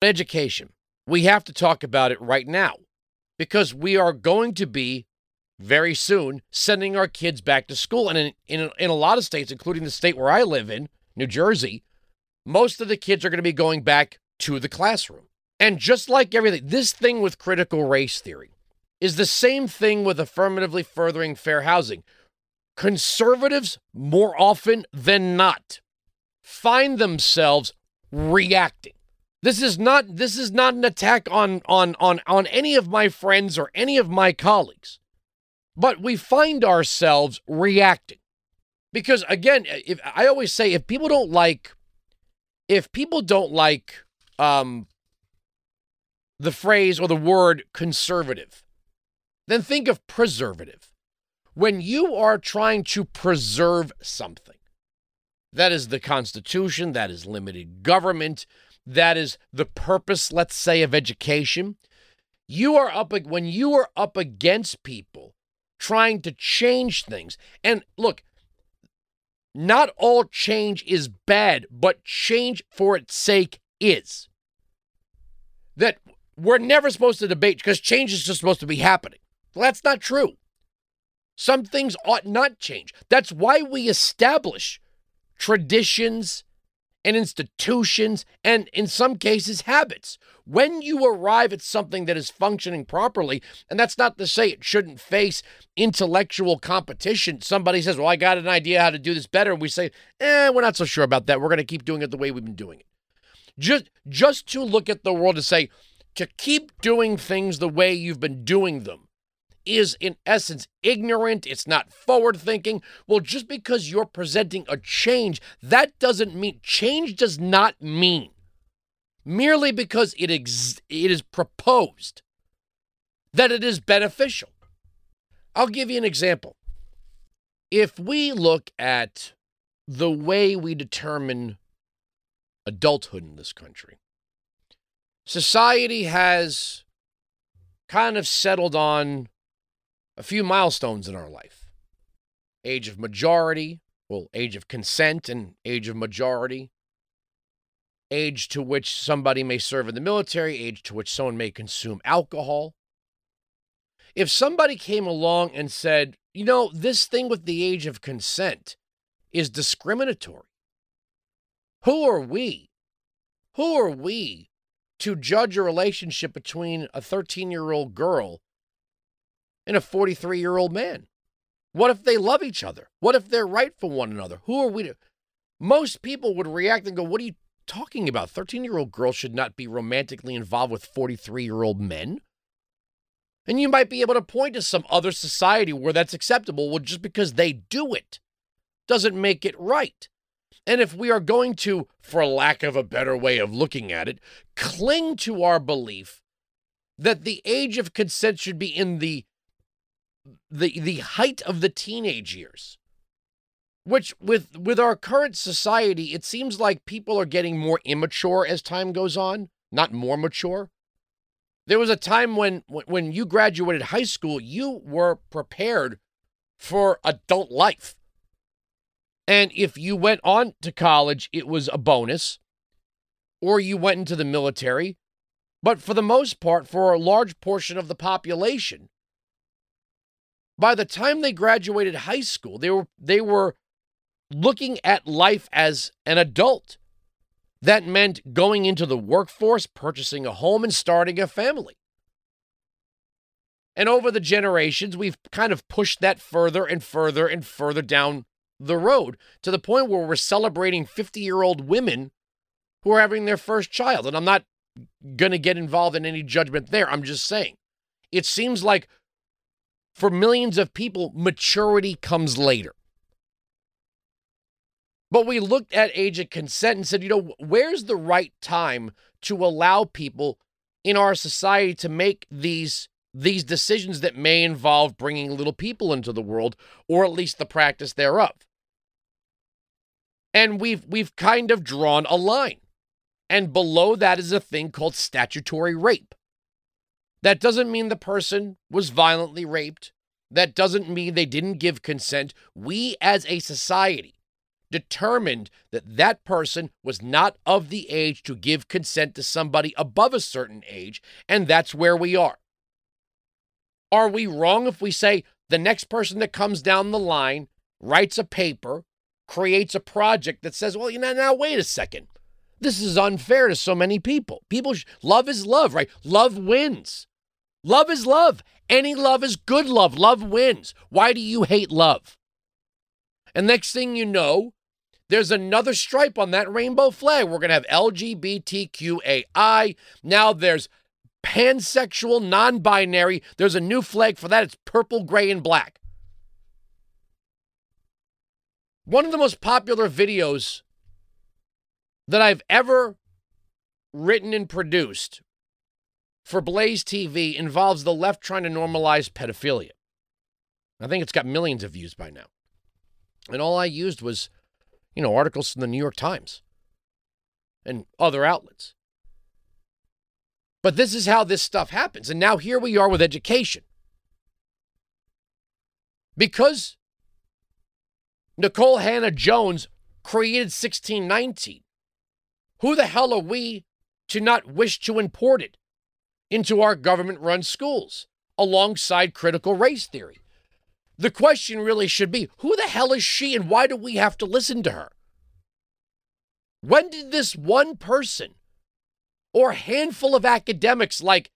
Education. We have to talk about it right now because we are going to be very soon sending our kids back to school. And in, in, in a lot of states, including the state where I live in, New Jersey, most of the kids are going to be going back to the classroom. And just like everything, this thing with critical race theory is the same thing with affirmatively furthering fair housing. Conservatives, more often than not, find themselves reacting. This is not this is not an attack on on on on any of my friends or any of my colleagues. But we find ourselves reacting. Because again, if I always say if people don't like if people don't like um the phrase or the word conservative, then think of preservative. When you are trying to preserve something, that is the Constitution, that is limited government, that is the purpose, let's say, of education. You are up when you are up against people trying to change things. And look, not all change is bad, but change for its sake is. That we're never supposed to debate because change is just supposed to be happening. Well, that's not true. Some things ought not change. That's why we establish traditions and institutions and, in some cases, habits. When you arrive at something that is functioning properly, and that's not to say it shouldn't face intellectual competition. Somebody says, Well, I got an idea how to do this better. And we say, Eh, we're not so sure about that. We're going to keep doing it the way we've been doing it. Just, just to look at the world and say, to keep doing things the way you've been doing them is, in essence, ignorant. It's not forward thinking. Well, just because you're presenting a change, that doesn't mean change does not mean merely because it, ex- it is proposed that it is beneficial. I'll give you an example. If we look at the way we determine adulthood in this country, society has kind of settled on a few milestones in our life age of majority, well, age of consent and age of majority, age to which somebody may serve in the military, age to which someone may consume alcohol. If somebody came along and said, you know, this thing with the age of consent is discriminatory, who are we? Who are we to judge a relationship between a 13 year old girl and a 43 year old man? What if they love each other? What if they're right for one another? Who are we to? Most people would react and go, What are you talking about? 13 year old girls should not be romantically involved with 43 year old men. And you might be able to point to some other society where that's acceptable. Well, just because they do it doesn't make it right. And if we are going to, for lack of a better way of looking at it, cling to our belief that the age of consent should be in the the the height of the teenage years which with with our current society it seems like people are getting more immature as time goes on not more mature. There was a time when when you graduated high school you were prepared for adult life. And if you went on to college it was a bonus or you went into the military. But for the most part for a large portion of the population by the time they graduated high school, they were they were looking at life as an adult. That meant going into the workforce, purchasing a home, and starting a family. And over the generations, we've kind of pushed that further and further and further down the road to the point where we're celebrating 50 year old women who are having their first child. And I'm not going to get involved in any judgment there. I'm just saying. It seems like for millions of people, maturity comes later. But we looked at age of consent and said, you know, where's the right time to allow people in our society to make these these decisions that may involve bringing little people into the world or at least the practice thereof. And we've we've kind of drawn a line. And below that is a thing called statutory rape. That doesn't mean the person was violently raped. That doesn't mean they didn't give consent. We as a society determined that that person was not of the age to give consent to somebody above a certain age, and that's where we are. Are we wrong if we say the next person that comes down the line writes a paper, creates a project that says, well, you know, now wait a second. This is unfair to so many people. People, sh- love is love, right? Love wins. Love is love. Any love is good love. Love wins. Why do you hate love? And next thing you know, there's another stripe on that rainbow flag. We're going to have LGBTQAI. Now there's pansexual, non binary. There's a new flag for that. It's purple, gray, and black. One of the most popular videos that I've ever written and produced for Blaze TV involves the left trying to normalize pedophilia. I think it's got millions of views by now. And all I used was, you know, articles from the New York Times and other outlets. But this is how this stuff happens. And now here we are with education. Because Nikole Hannah-Jones created 1619, who the hell are we to not wish to import it into our government run schools alongside critical race theory? The question really should be who the hell is she and why do we have to listen to her? When did this one person or handful of academics like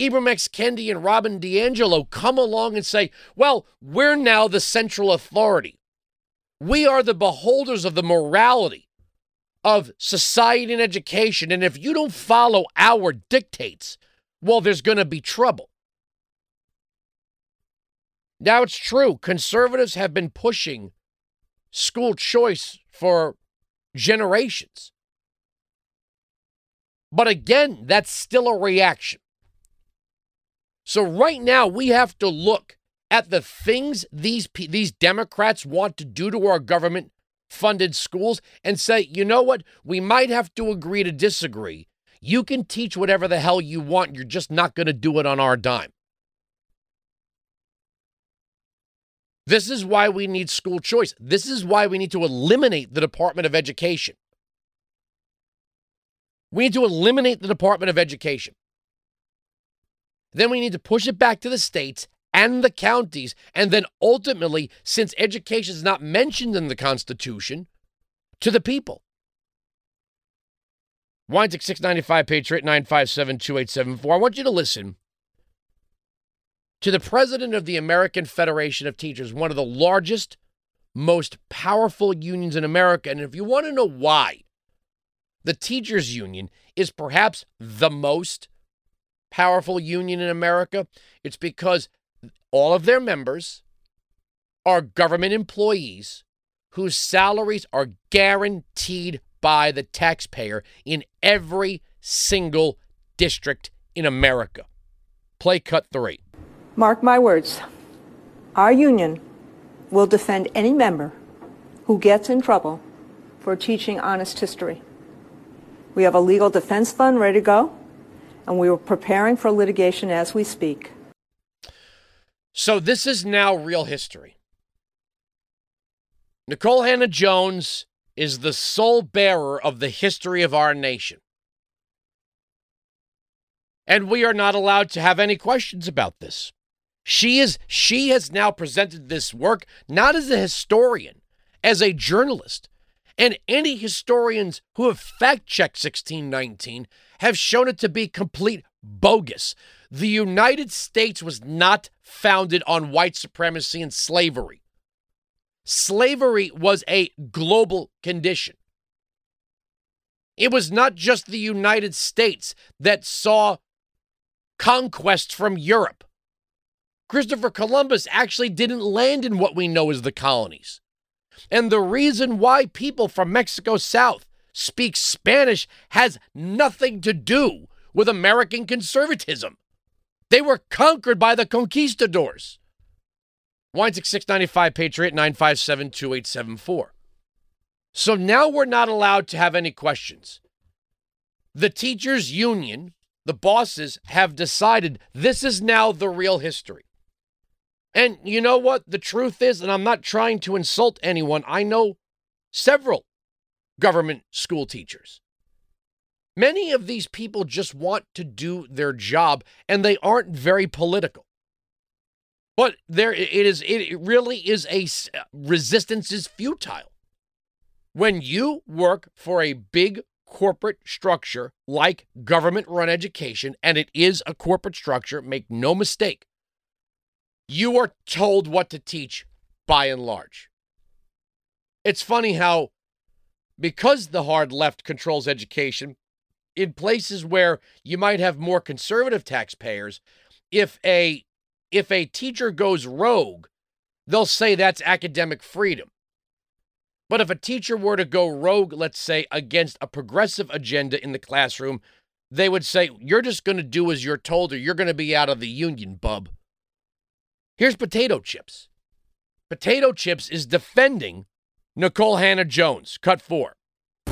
Ibram X. Kendi and Robin DiAngelo come along and say, well, we're now the central authority. We are the beholders of the morality of society and education. And if you don't follow our dictates, well, there's going to be trouble. Now, it's true, conservatives have been pushing school choice for generations. But again, that's still a reaction. So right now we have to look at the things these these Democrats want to do to our government funded schools and say, "You know what? We might have to agree to disagree. You can teach whatever the hell you want. You're just not going to do it on our dime." This is why we need school choice. This is why we need to eliminate the Department of Education. We need to eliminate the Department of Education. Then we need to push it back to the states and the counties. And then ultimately, since education is not mentioned in the Constitution, to the people. Weinzig 695 Patriot 957 2874. I want you to listen to the president of the American Federation of Teachers, one of the largest, most powerful unions in America. And if you want to know why, the teachers union is perhaps the most powerful union in America. It's because all of their members are government employees whose salaries are guaranteed by the taxpayer in every single district in America. Play cut three. Mark my words. Our union will defend any member who gets in trouble for teaching honest history. We have a legal defense fund ready to go, and we are preparing for litigation as we speak. So this is now real history. Nikole Hannah-Jones is the sole bearer of the history of our nation. And we are not allowed to have any questions about this. She is she has now presented this work not as a historian, as a journalist, and any historians who have fact checked 1619 have shown it to be complete bogus. The United States was not founded on white supremacy and slavery. Slavery was a global condition. It was not just the United States that saw conquest from Europe. Christopher Columbus actually didn't land in what we know as the colonies. And the reason why people from Mexico South speak Spanish has nothing to do with American conservatism. They were conquered by the conquistadors. Weinzig 695 Patriot 957 2874. So now we're not allowed to have any questions. The teachers' union, the bosses, have decided this is now the real history. And you know what? The truth is, and I'm not trying to insult anyone, I know several government school teachers. Many of these people just want to do their job and they aren't very political. But there it is it really is a uh, resistance is futile. When you work for a big corporate structure like government run education and it is a corporate structure, make no mistake. You are told what to teach by and large. It's funny how because the hard left controls education, in places where you might have more conservative taxpayers, if a if a teacher goes rogue, they'll say that's academic freedom. But if a teacher were to go rogue, let's say, against a progressive agenda in the classroom, they would say, You're just going to do as you're told, or you're going to be out of the union, bub. Here's potato chips. Potato chips is defending Nikole Hannah-Jones, cut four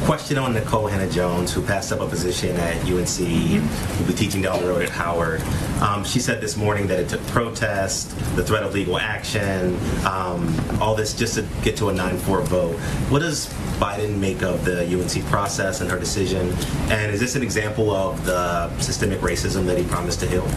question on Nikole Hannah-Jones, who passed up a position at UNC, will be teaching down the road at Howard. Um, she said this morning that it took protest, the threat of legal action, um, all this just to get to a 9-4 vote. What does Biden make of the UNC process and her decision? And is this an example of the systemic racism that he promised to heal?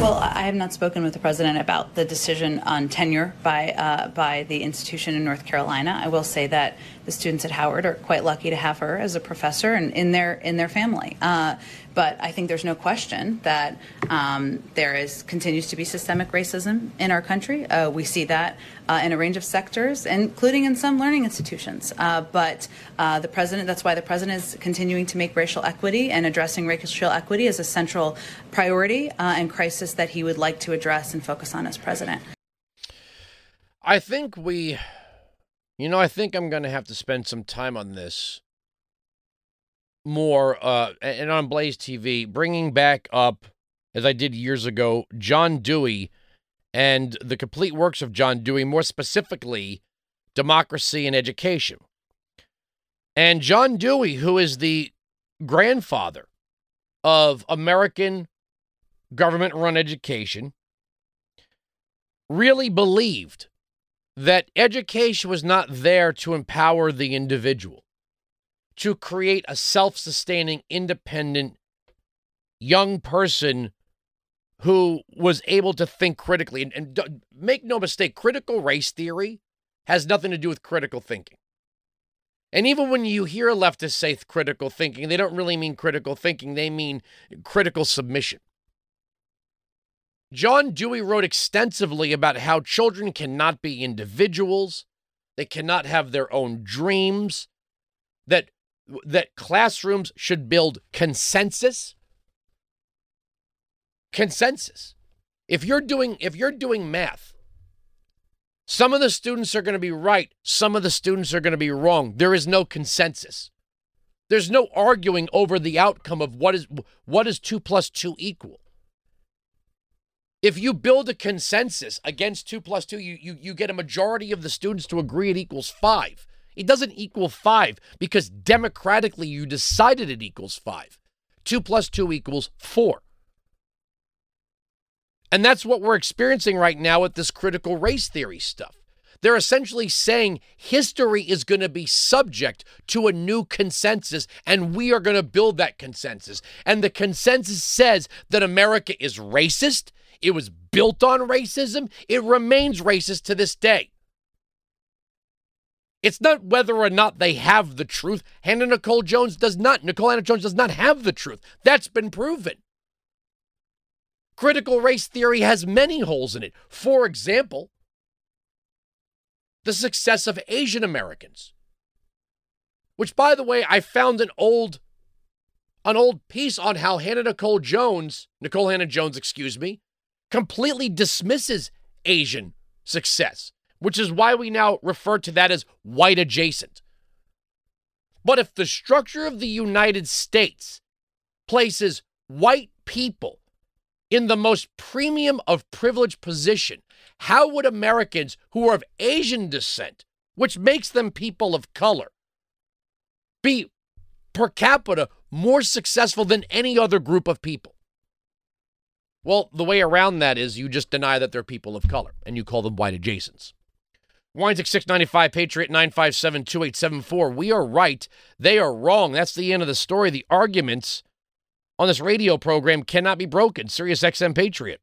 Well, I have not spoken with the president about the decision on tenure by uh, by the institution in North Carolina. I will say that the students at Howard are quite lucky to have her as a professor and in their in their family. Uh, but I think there's no question that um, there is continues to be systemic racism in our country. Uh, we see that uh, in a range of sectors, including in some learning institutions. Uh, but uh, the president, that's why the president is continuing to make racial equity and addressing racial equity as a central priority uh, and crisis that he would like to address and focus on as president. I think we, you know, I think I'm going to have to spend some time on this more uh, and on Blaze TV, bringing back up, as I did years ago, John Dewey and the complete works of John Dewey, more specifically, Democracy and Education. And John Dewey, who is the grandfather of American government run education, really believed that education was not there to empower the individual to create a self sustaining, independent young person who was able to think critically. And, and, make no mistake, critical race theory has nothing to do with critical thinking. And even when you hear leftists say critical thinking, they don't really mean critical thinking, they mean critical submission. John Dewey wrote extensively about how children cannot be individuals, they cannot have their own dreams, that that classrooms should build consensus? Consensus. If you're doing if you're doing math some of the students are going to be right some of the students are going to be wrong. There is no consensus. There's no arguing over the outcome of what is what is 2 plus 2 equal. If you build a consensus against 2 plus 2 you, you you get a majority of the students to agree it equals 5 it doesn't equal five because democratically you decided it equals five. Two plus two equals four. And that's what we're experiencing right now with this critical race theory stuff. They're essentially saying history is going to be subject to a new consensus, and we are going to build that consensus. And the consensus says that America is racist. It was built on racism. It remains racist to this day. It's not whether or not they have the truth. Hannah Nicole Jones does not. Nikole Hannah-Jones does not have the truth. That's been proven. Critical race theory has many holes in it. For example, the success of Asian Americans. Which, by the way, I found an old an old piece on how Hannah Nicole Jones, Nikole Hannah-Jones, excuse me, completely dismisses Asian success which is why we now refer to that as white adjacent. But if the structure of the United States places white people in the most premium of privileged position, how would Americans who are of Asian descent, which makes them people of color, be per capita more successful than any other group of people? Well, the way around that is you just deny that they're people of color and you call them white adjacents. Wines 695 Patriot 957 2874. We are right. They are wrong. That's the end of the story. The arguments on this radio program cannot be broken. Sirius XM Patriot.